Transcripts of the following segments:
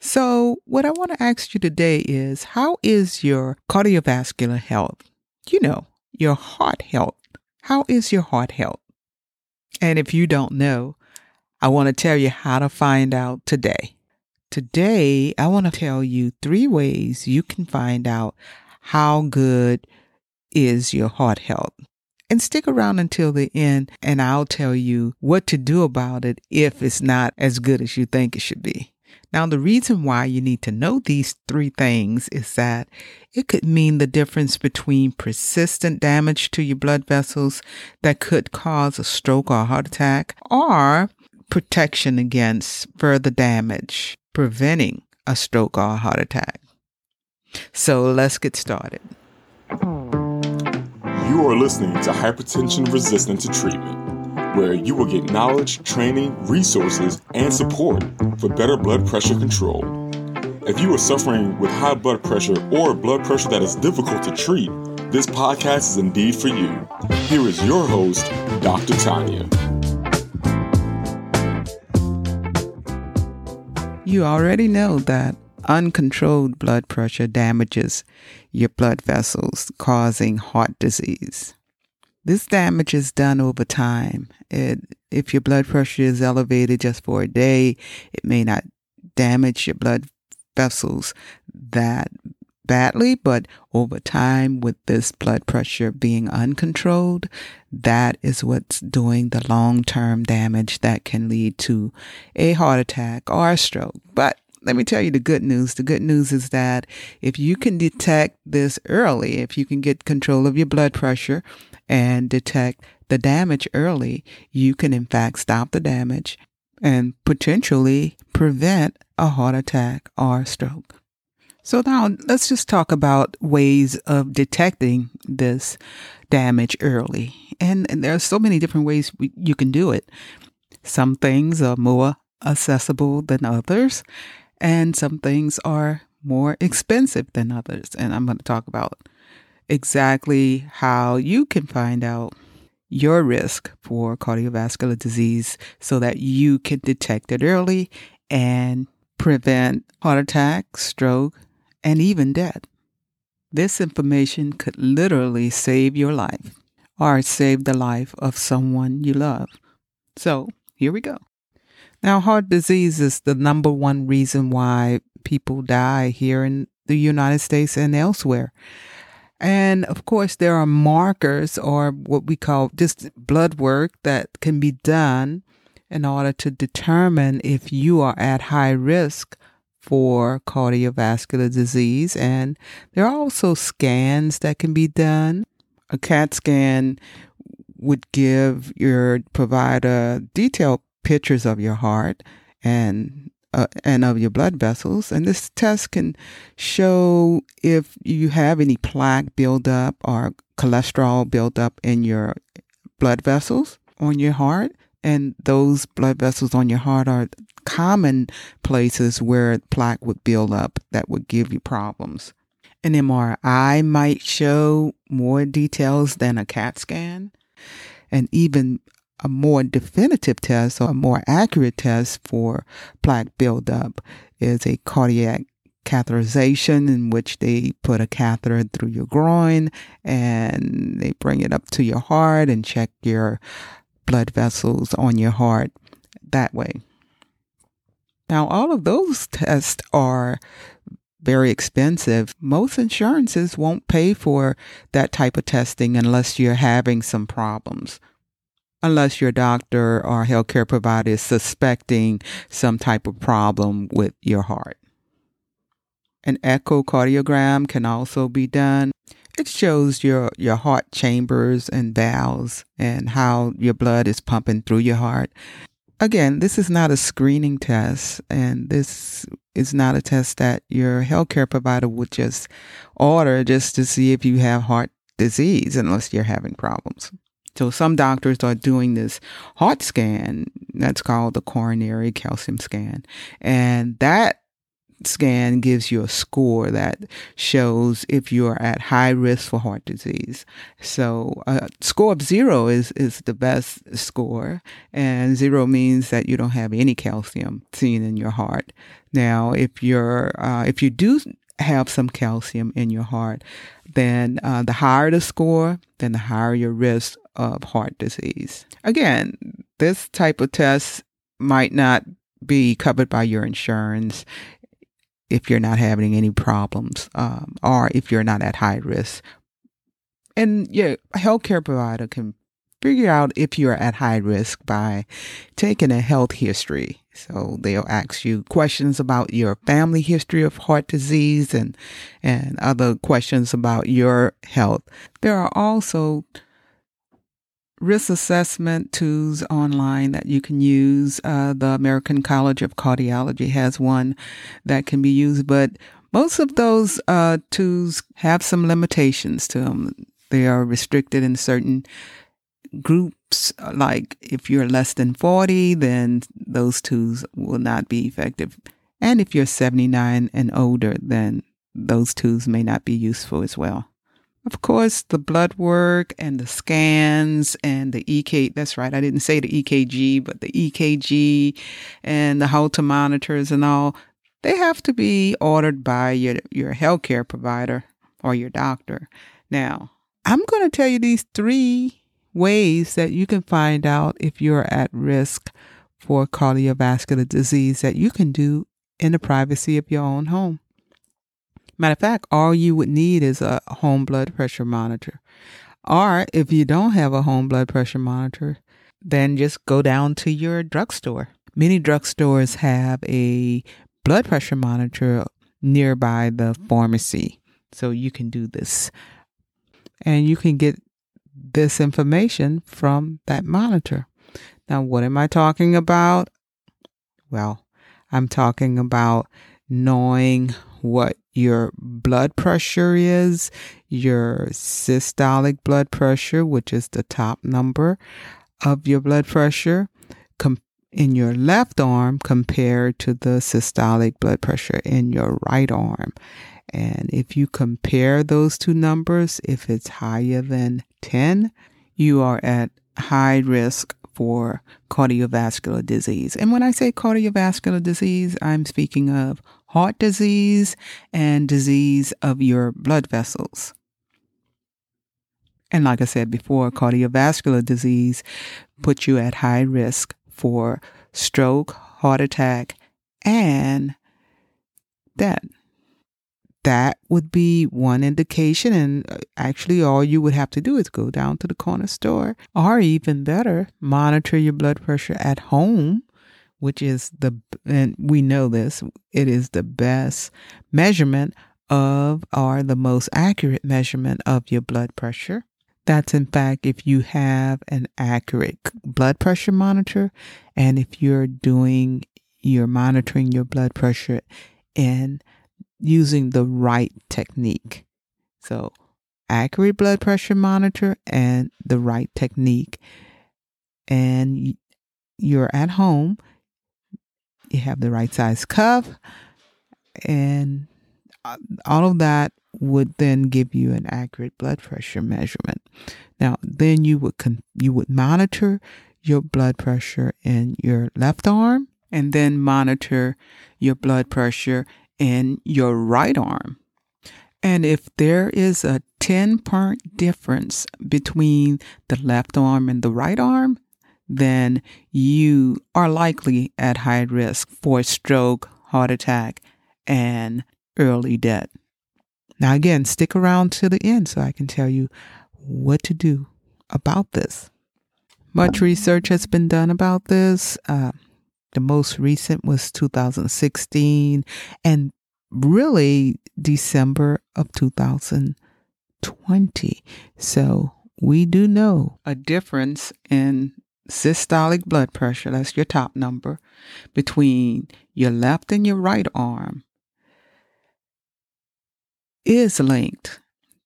So, what I want to ask you today is how is your cardiovascular health? You know, your heart health. How is your heart health? And if you don't know, I want to tell you how to find out today. Today, I want to tell you three ways you can find out how good is your heart health. And stick around until the end, and I'll tell you what to do about it if it's not as good as you think it should be. Now, the reason why you need to know these three things is that it could mean the difference between persistent damage to your blood vessels that could cause a stroke or a heart attack, or protection against further damage, preventing a stroke or a heart attack. So let's get started. You are listening to Hypertension Resistant to Treatment where you will get knowledge, training, resources, and support for better blood pressure control. If you are suffering with high blood pressure or blood pressure that is difficult to treat, this podcast is indeed for you. Here is your host, Dr. Tanya. You already know that uncontrolled blood pressure damages your blood vessels, causing heart disease. This damage is done over time. It, if your blood pressure is elevated just for a day, it may not damage your blood vessels that badly, but over time, with this blood pressure being uncontrolled, that is what's doing the long term damage that can lead to a heart attack or a stroke. But let me tell you the good news. The good news is that if you can detect this early, if you can get control of your blood pressure and detect the damage early, you can in fact stop the damage and potentially prevent a heart attack or stroke. So now let's just talk about ways of detecting this damage early. And, and there are so many different ways we, you can do it. Some things are more accessible than others, and some things are more expensive than others. And I'm going to talk about exactly how you can find out your risk for cardiovascular disease so that you can detect it early and prevent heart attack, stroke, and even death. This information could literally save your life or save the life of someone you love. So, here we go. Now, heart disease is the number one reason why people die here in the United States and elsewhere. And of course, there are markers or what we call just blood work that can be done in order to determine if you are at high risk for cardiovascular disease. And there are also scans that can be done. A CAT scan would give your provider detailed pictures of your heart and uh, and of your blood vessels. And this test can show if you have any plaque buildup or cholesterol buildup in your blood vessels on your heart. And those blood vessels on your heart are common places where plaque would build up that would give you problems. An MRI might show more details than a CAT scan. And even a more definitive test or a more accurate test for plaque buildup is a cardiac catheterization in which they put a catheter through your groin and they bring it up to your heart and check your blood vessels on your heart that way. Now, all of those tests are very expensive. Most insurances won't pay for that type of testing unless you're having some problems unless your doctor or healthcare provider is suspecting some type of problem with your heart. An echocardiogram can also be done. It shows your, your heart chambers and valves and how your blood is pumping through your heart. Again, this is not a screening test, and this is not a test that your healthcare provider would just order just to see if you have heart disease, unless you're having problems. So some doctors are doing this heart scan that's called the coronary calcium scan. And that scan gives you a score that shows if you are at high risk for heart disease. So a score of zero is, is the best score, and zero means that you don't have any calcium seen in your heart. Now, if you're uh, if you do have some calcium in your heart, then uh, the higher the score, then the higher your risk of heart disease. Again, this type of test might not be covered by your insurance if you're not having any problems um, or if you're not at high risk. And your healthcare provider can figure out if you're at high risk by taking a health history. So they'll ask you questions about your family history of heart disease and and other questions about your health. There are also risk assessment tools online that you can use. Uh, the American College of Cardiology has one that can be used, but most of those uh, tools have some limitations to them. They are restricted in certain groups. Like if you're less than 40, then those tools will not be effective. And if you're 79 and older, then those tools may not be useful as well. Of course, the blood work and the scans and the EK, that's right, I didn't say the EKG, but the EKG and the Holter monitors and all, they have to be ordered by your, your healthcare provider or your doctor. Now, I'm going to tell you these three ways that you can find out if you're at risk for cardiovascular disease that you can do in the privacy of your own home. Matter of fact, all you would need is a home blood pressure monitor. Or if you don't have a home blood pressure monitor, then just go down to your drugstore. Many drugstores have a blood pressure monitor nearby the pharmacy. So you can do this. And you can get this information from that monitor. Now, what am I talking about? Well, I'm talking about knowing what your blood pressure is, your systolic blood pressure, which is the top number of your blood pressure, com- in your left arm compared to the systolic blood pressure in your right arm. And if you compare those two numbers, if it's higher than 10, you are at high risk for cardiovascular disease. And when I say cardiovascular disease, I'm speaking of heart disease and disease of your blood vessels. And like I said before, cardiovascular disease puts you at high risk for stroke, heart attack, and death. That would be one indication. And uh, actually, all you would have to do is go down to the corner store, or even better, monitor your blood pressure at home which is the, and we know this, it is the best measurement of or the most accurate measurement of your blood pressure. That's in fact if you have an accurate blood pressure monitor and if you're doing, you're monitoring your blood pressure and using the right technique. So, accurate blood pressure monitor and the right technique. And you're at home you have the right size cuff, and uh, all of that would then give you an accurate blood pressure measurement. Now, then you would con- you would monitor your blood pressure in your left arm, and then monitor your blood pressure in your right arm. And if there is a 10 point difference between the left arm and the right arm, then you are likely at high risk for stroke, heart attack, and early death. Now, again, stick around to the end so I can tell you what to do about this. Much research has been done about this. Uh, the most recent was 2016 and really December of 2020. So we do know a difference in systolic blood pressure, that's your top number, between your left and your right arm is linked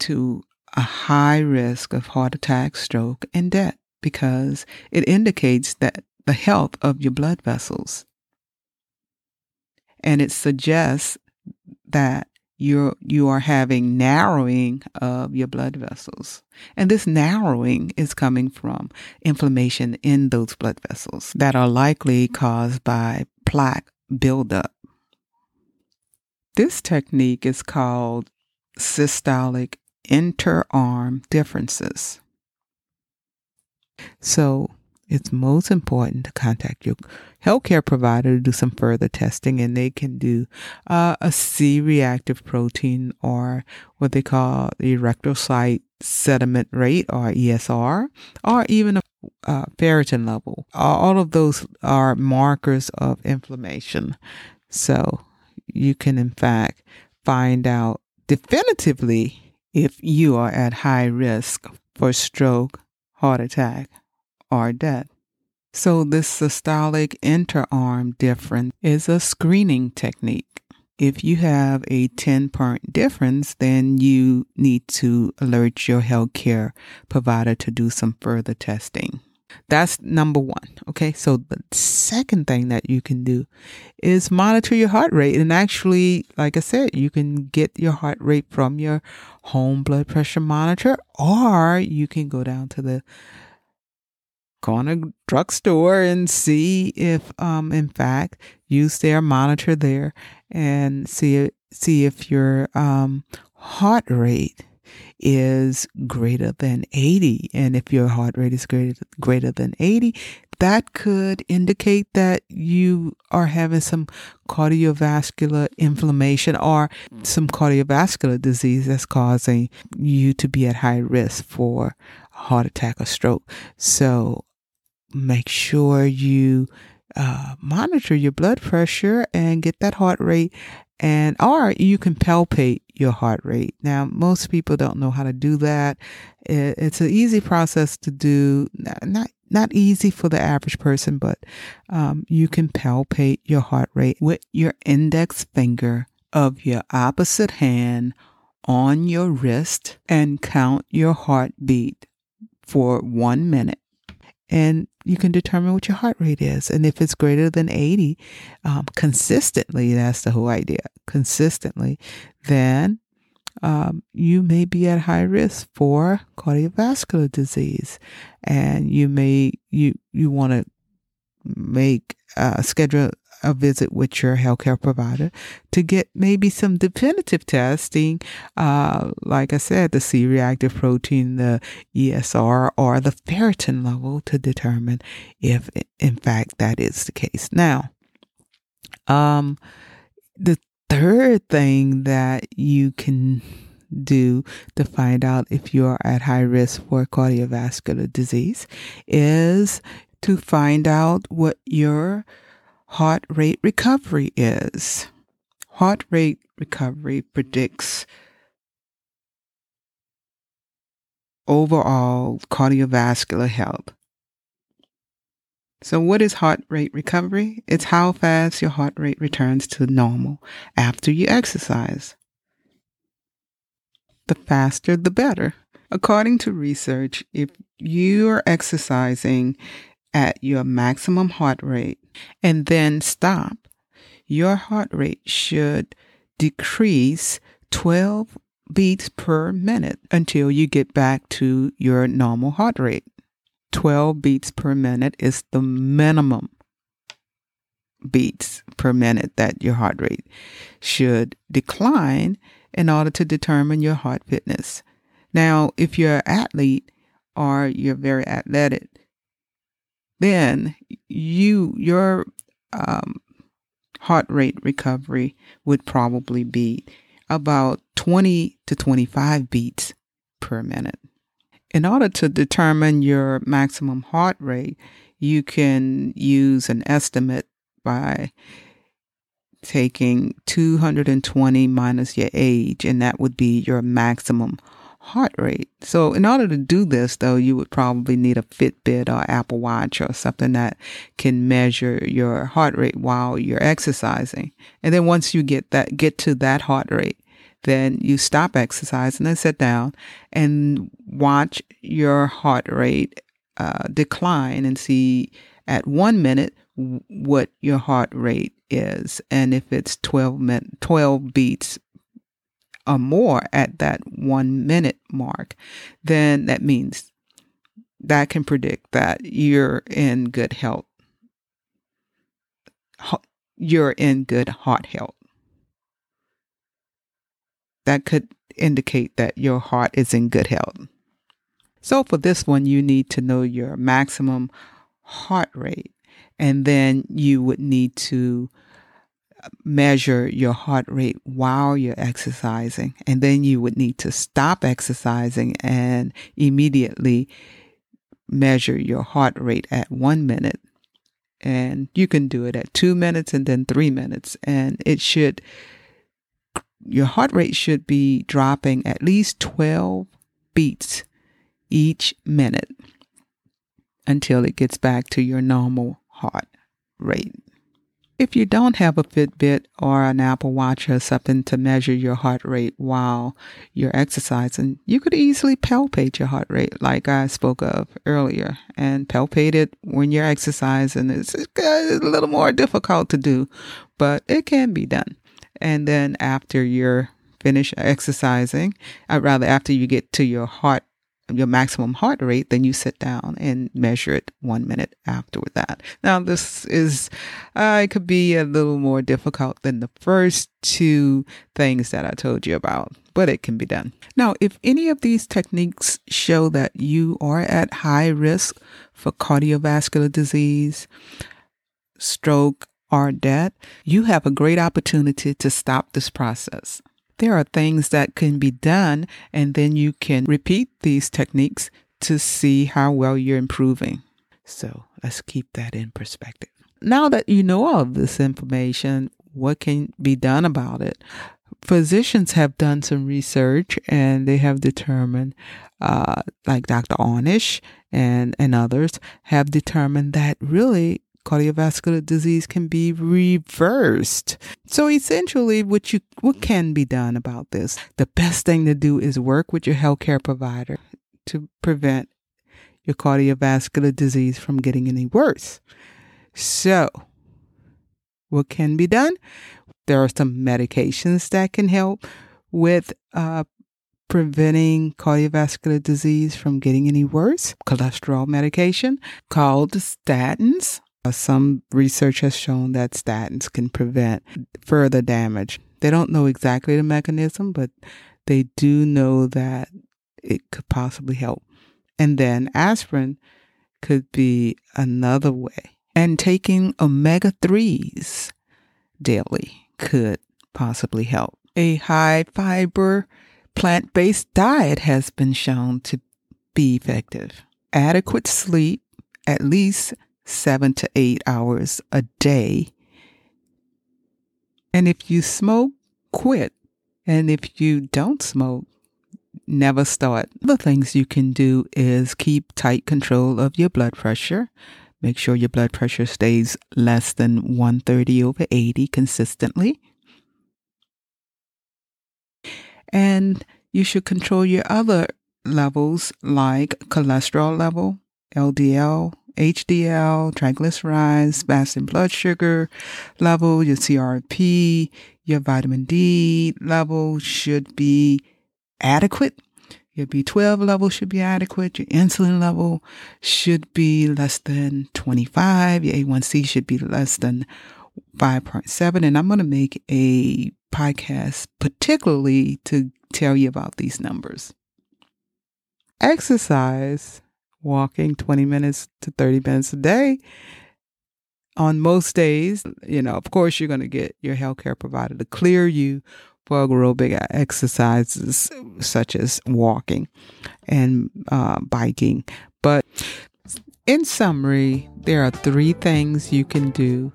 to a high risk of heart attack, stroke, and death because it indicates that the health of your blood vessels. and it suggests that you're you are having narrowing of your blood vessels. And this narrowing is coming from inflammation in those blood vessels that are likely caused by plaque buildup. This technique is called systolic interarm differences. So it's most important to contact your healthcare provider to do some further testing, and they can do uh, a C reactive protein or what they call the erythrocyte sediment rate or ESR, or even a uh, ferritin level. All of those are markers of inflammation. So you can, in fact, find out definitively if you are at high risk for stroke, heart attack, or death. So, this systolic interarm difference is a screening technique. If you have a 10 point difference, then you need to alert your healthcare provider to do some further testing. That's number one. Okay. So the second thing that you can do is monitor your heart rate. And actually, like I said, you can get your heart rate from your home blood pressure monitor, or you can go down to the corner drugstore and see if, um, in fact, use their monitor there and see see if your um, heart rate is greater than 80 and if your heart rate is greater greater than 80 that could indicate that you are having some cardiovascular inflammation or some cardiovascular disease that's causing you to be at high risk for a heart attack or stroke. So make sure you uh, monitor your blood pressure and get that heart rate and or you can palpate your heart rate. Now most people don't know how to do that. It's an easy process to do. Not not easy for the average person but um, you can palpate your heart rate with your index finger of your opposite hand on your wrist and count your heartbeat for one minute. And you can determine what your heart rate is. And if it's greater than 80 um, consistently, that's the whole idea, consistently, then um, you may be at high risk for cardiovascular disease. And you may, you, you want to make, uh, schedule a visit with your healthcare provider to get maybe some definitive testing, uh, like I said, the C reactive protein, the ESR, or the ferritin level to determine if, in fact, that is the case. Now, um, the third thing that you can do to find out if you are at high risk for cardiovascular disease is to find out what your heart rate recovery is. Heart rate recovery predicts overall cardiovascular health. So, what is heart rate recovery? It's how fast your heart rate returns to normal after you exercise. The faster, the better. According to research, if you are exercising at your maximum heart rate and then stop, your heart rate should decrease 12 beats per minute until you get back to your normal heart rate. 12 beats per minute is the minimum beats per minute that your heart rate should decline in order to determine your heart fitness. Now, if you're an athlete or you're very athletic, then you your um, heart rate recovery would probably be about 20 to 25 beats per minute. In order to determine your maximum heart rate, you can use an estimate by taking 220 minus your age, and that would be your maximum heart rate. So, in order to do this, though, you would probably need a Fitbit or Apple Watch or something that can measure your heart rate while you're exercising. And then once you get that, get to that heart rate, then you stop exercising and sit down and watch your heart rate uh, decline and see at one minute what your heart rate is. And if it's 12, min- 12 beats or more at that one minute mark, then that means that can predict that you're in good health. You're in good heart health. That could indicate that your heart is in good health. So, for this one, you need to know your maximum heart rate, and then you would need to measure your heart rate while you're exercising. And then you would need to stop exercising and immediately measure your heart rate at one minute. And you can do it at two minutes and then three minutes. And it should, your heart rate should be dropping at least 12 beats each minute until it gets back to your normal heart rate. If you don't have a Fitbit or an Apple Watch or something to measure your heart rate while you're exercising, you could easily palpate your heart rate, like I spoke of earlier. And palpate it when you're exercising It's a little more difficult to do, but it can be done. And then after you're finished exercising, I'd rather after you get to your heart your maximum heart rate, then you sit down and measure it one minute after that. Now, this is, uh, it could be a little more difficult than the first two things that I told you about, but it can be done. Now, if any of these techniques show that you are at high risk for cardiovascular disease, stroke, or death, you have a great opportunity to stop this process there are things that can be done, and then you can repeat these techniques to see how well you're improving. So let's keep that in perspective. Now that you know all of this information, what can be done about it? Physicians have done some research and they have determined, uh, like Dr. Ornish and, and others, have determined that really cardiovascular disease can be reversed. So essentially what you what can be done about this? The best thing to do is work with your healthcare provider to prevent your cardiovascular disease from getting any worse. So, what can be done? There are some medications that can help with uh, preventing cardiovascular disease from getting any worse. Cholesterol medication called statins Uh, some research has shown that statins can prevent further damage. They don't know exactly the mechanism, but they do know that it could possibly help. And then aspirin could be another way. And taking omega 3s daily could possibly help. A high fiber plant based diet has been shown to be effective. Adequate sleep, at least seven to eight hours a day. And if you smoke, quit. And if you don't smoke, never start. The things you can do is keep tight control of your blood pressure. Make sure your blood pressure stays less than 130 over 80 consistently. And you should control your other levels like cholesterol level, LDL, HDL, triglycerides, fasting blood sugar level, your CRP, your vitamin D level should be adequate. Your B12 level should be adequate. Your insulin level should be less than 25. Your A1C should be less than 5.7. And I'm going to make a podcast particularly to tell you about these numbers. Exercise walking 20 minutes to 30 minutes a day. On most days, you know, of course, you're going to get your healthcare provider to clear you for aerobic exercises such as walking and uh, biking. But in summary, there are three things you can do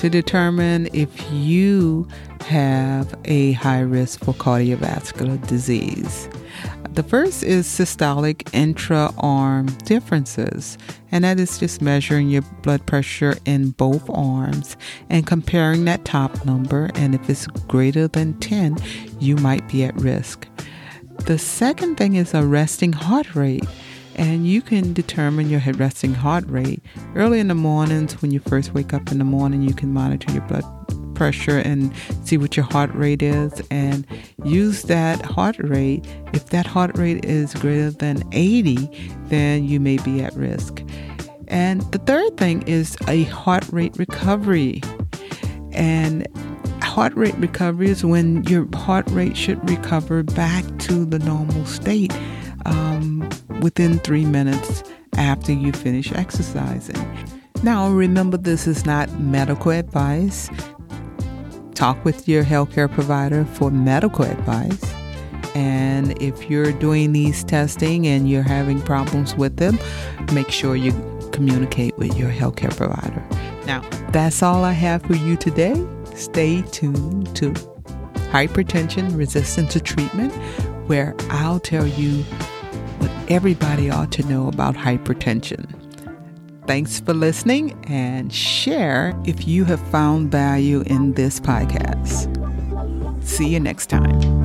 to determine if you have a high risk for cardiovascular disease. The first is systolic intra arm differences, and that is just measuring your blood pressure in both arms and comparing that top number. And if it's greater than 10, you might be at risk. The second thing is a resting heart rate. And you can determine your resting heart rate early in the mornings when you first wake up in the morning. You can monitor your blood pressure and see what your heart rate is and use that heart rate. If that heart rate is greater than 80, then you may be at risk. And the third thing is a heart rate recovery. And heart rate recovery is when your heart rate should recover back to the normal state um, within three minutes after you finish exercising. Now, remember, this is not medical advice. Talk with your healthcare provider for medical advice. And if you're doing these testing and you're having problems with them, make sure you communicate with your healthcare provider. Now, that's all I have for you today. Stay tuned to Hypertension Resistant to Treatment, where I'll tell you what everybody ought to know about hypertension. Thanks for listening and share if you have found value in this podcast. See you next time.